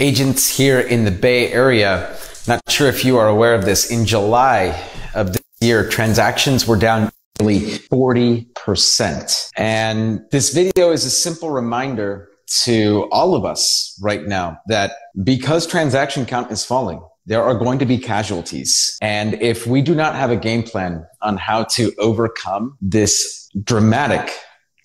agents here in the Bay Area. Not sure if you are aware of this. In July of this year, transactions were down nearly 40%. And this video is a simple reminder to all of us right now that because transaction count is falling, there are going to be casualties. And if we do not have a game plan on how to overcome this dramatic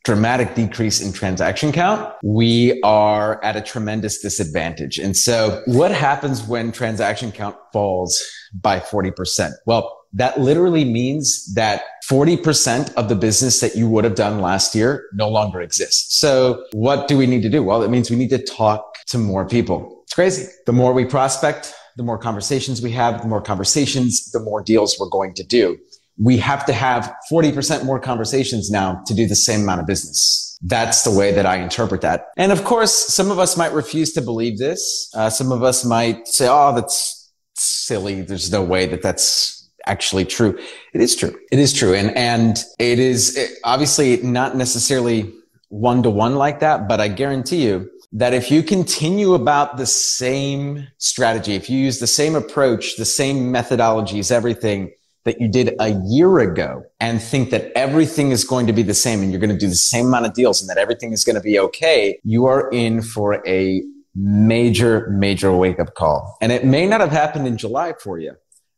dramatic decrease in transaction count, we are at a tremendous disadvantage. And so what happens when transaction count falls by 40%? Well, that literally means that 40% of the business that you would have done last year no longer exists. So what do we need to do? Well, it means we need to talk to more people. It's crazy. The more we prospect, the more conversations we have, the more conversations, the more deals we're going to do. We have to have 40% more conversations now to do the same amount of business. That's the way that I interpret that. And of course, some of us might refuse to believe this. Uh, some of us might say, oh, that's silly. There's no way that that's actually true. It is true. It is true. And, and it is obviously not necessarily one to one like that, but I guarantee you that if you continue about the same strategy, if you use the same approach, the same methodologies, everything that you did a year ago and think that everything is going to be the same and you're going to do the same amount of deals and that everything is going to be okay, you are in for a major, major wake up call. And it may not have happened in July for you,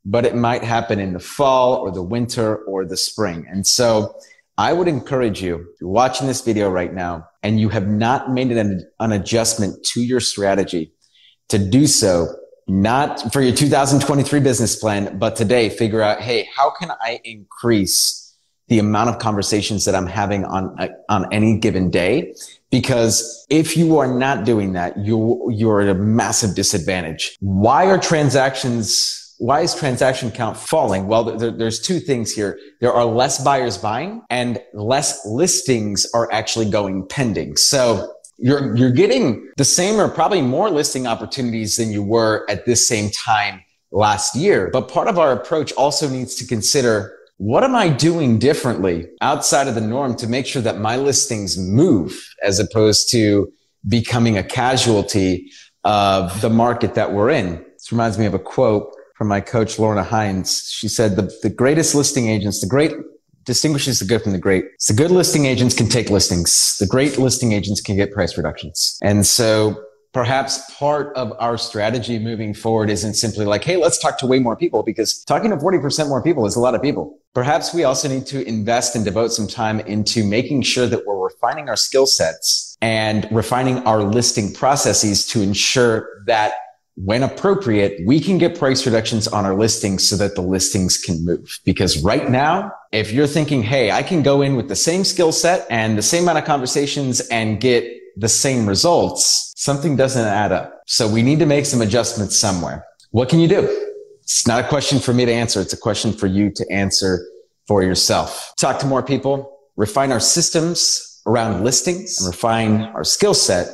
but it might happen in the fall or the winter or the spring. And so I would encourage you, if you're watching this video right now and you have not made an, an adjustment to your strategy to do so, not for your 2023 business plan, but today figure out, Hey, how can I increase the amount of conversations that I'm having on, on any given day? Because if you are not doing that, you, you're at a massive disadvantage. Why are transactions why is transaction count falling? Well, there, there's two things here. There are less buyers buying and less listings are actually going pending. So you're, you're getting the same or probably more listing opportunities than you were at this same time last year. But part of our approach also needs to consider what am I doing differently outside of the norm to make sure that my listings move as opposed to becoming a casualty of the market that we're in? This reminds me of a quote from my coach, Lorna Hines. She said, the, the greatest listing agents, the great distinguishes the good from the great. the good listing agents can take listings. The great listing agents can get price reductions. And so perhaps part of our strategy moving forward isn't simply like, Hey, let's talk to way more people because talking to 40% more people is a lot of people. Perhaps we also need to invest and devote some time into making sure that we're refining our skill sets and refining our listing processes to ensure that when appropriate, we can get price reductions on our listings so that the listings can move. Because right now, if you're thinking, Hey, I can go in with the same skill set and the same amount of conversations and get the same results, something doesn't add up. So we need to make some adjustments somewhere. What can you do? It's not a question for me to answer. It's a question for you to answer for yourself. Talk to more people, refine our systems around listings and refine our skill set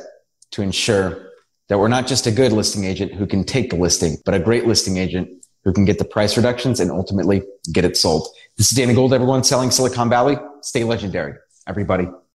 to ensure that we're not just a good listing agent who can take the listing, but a great listing agent who can get the price reductions and ultimately get it sold. This is Danny Gold, everyone selling Silicon Valley. Stay legendary, everybody.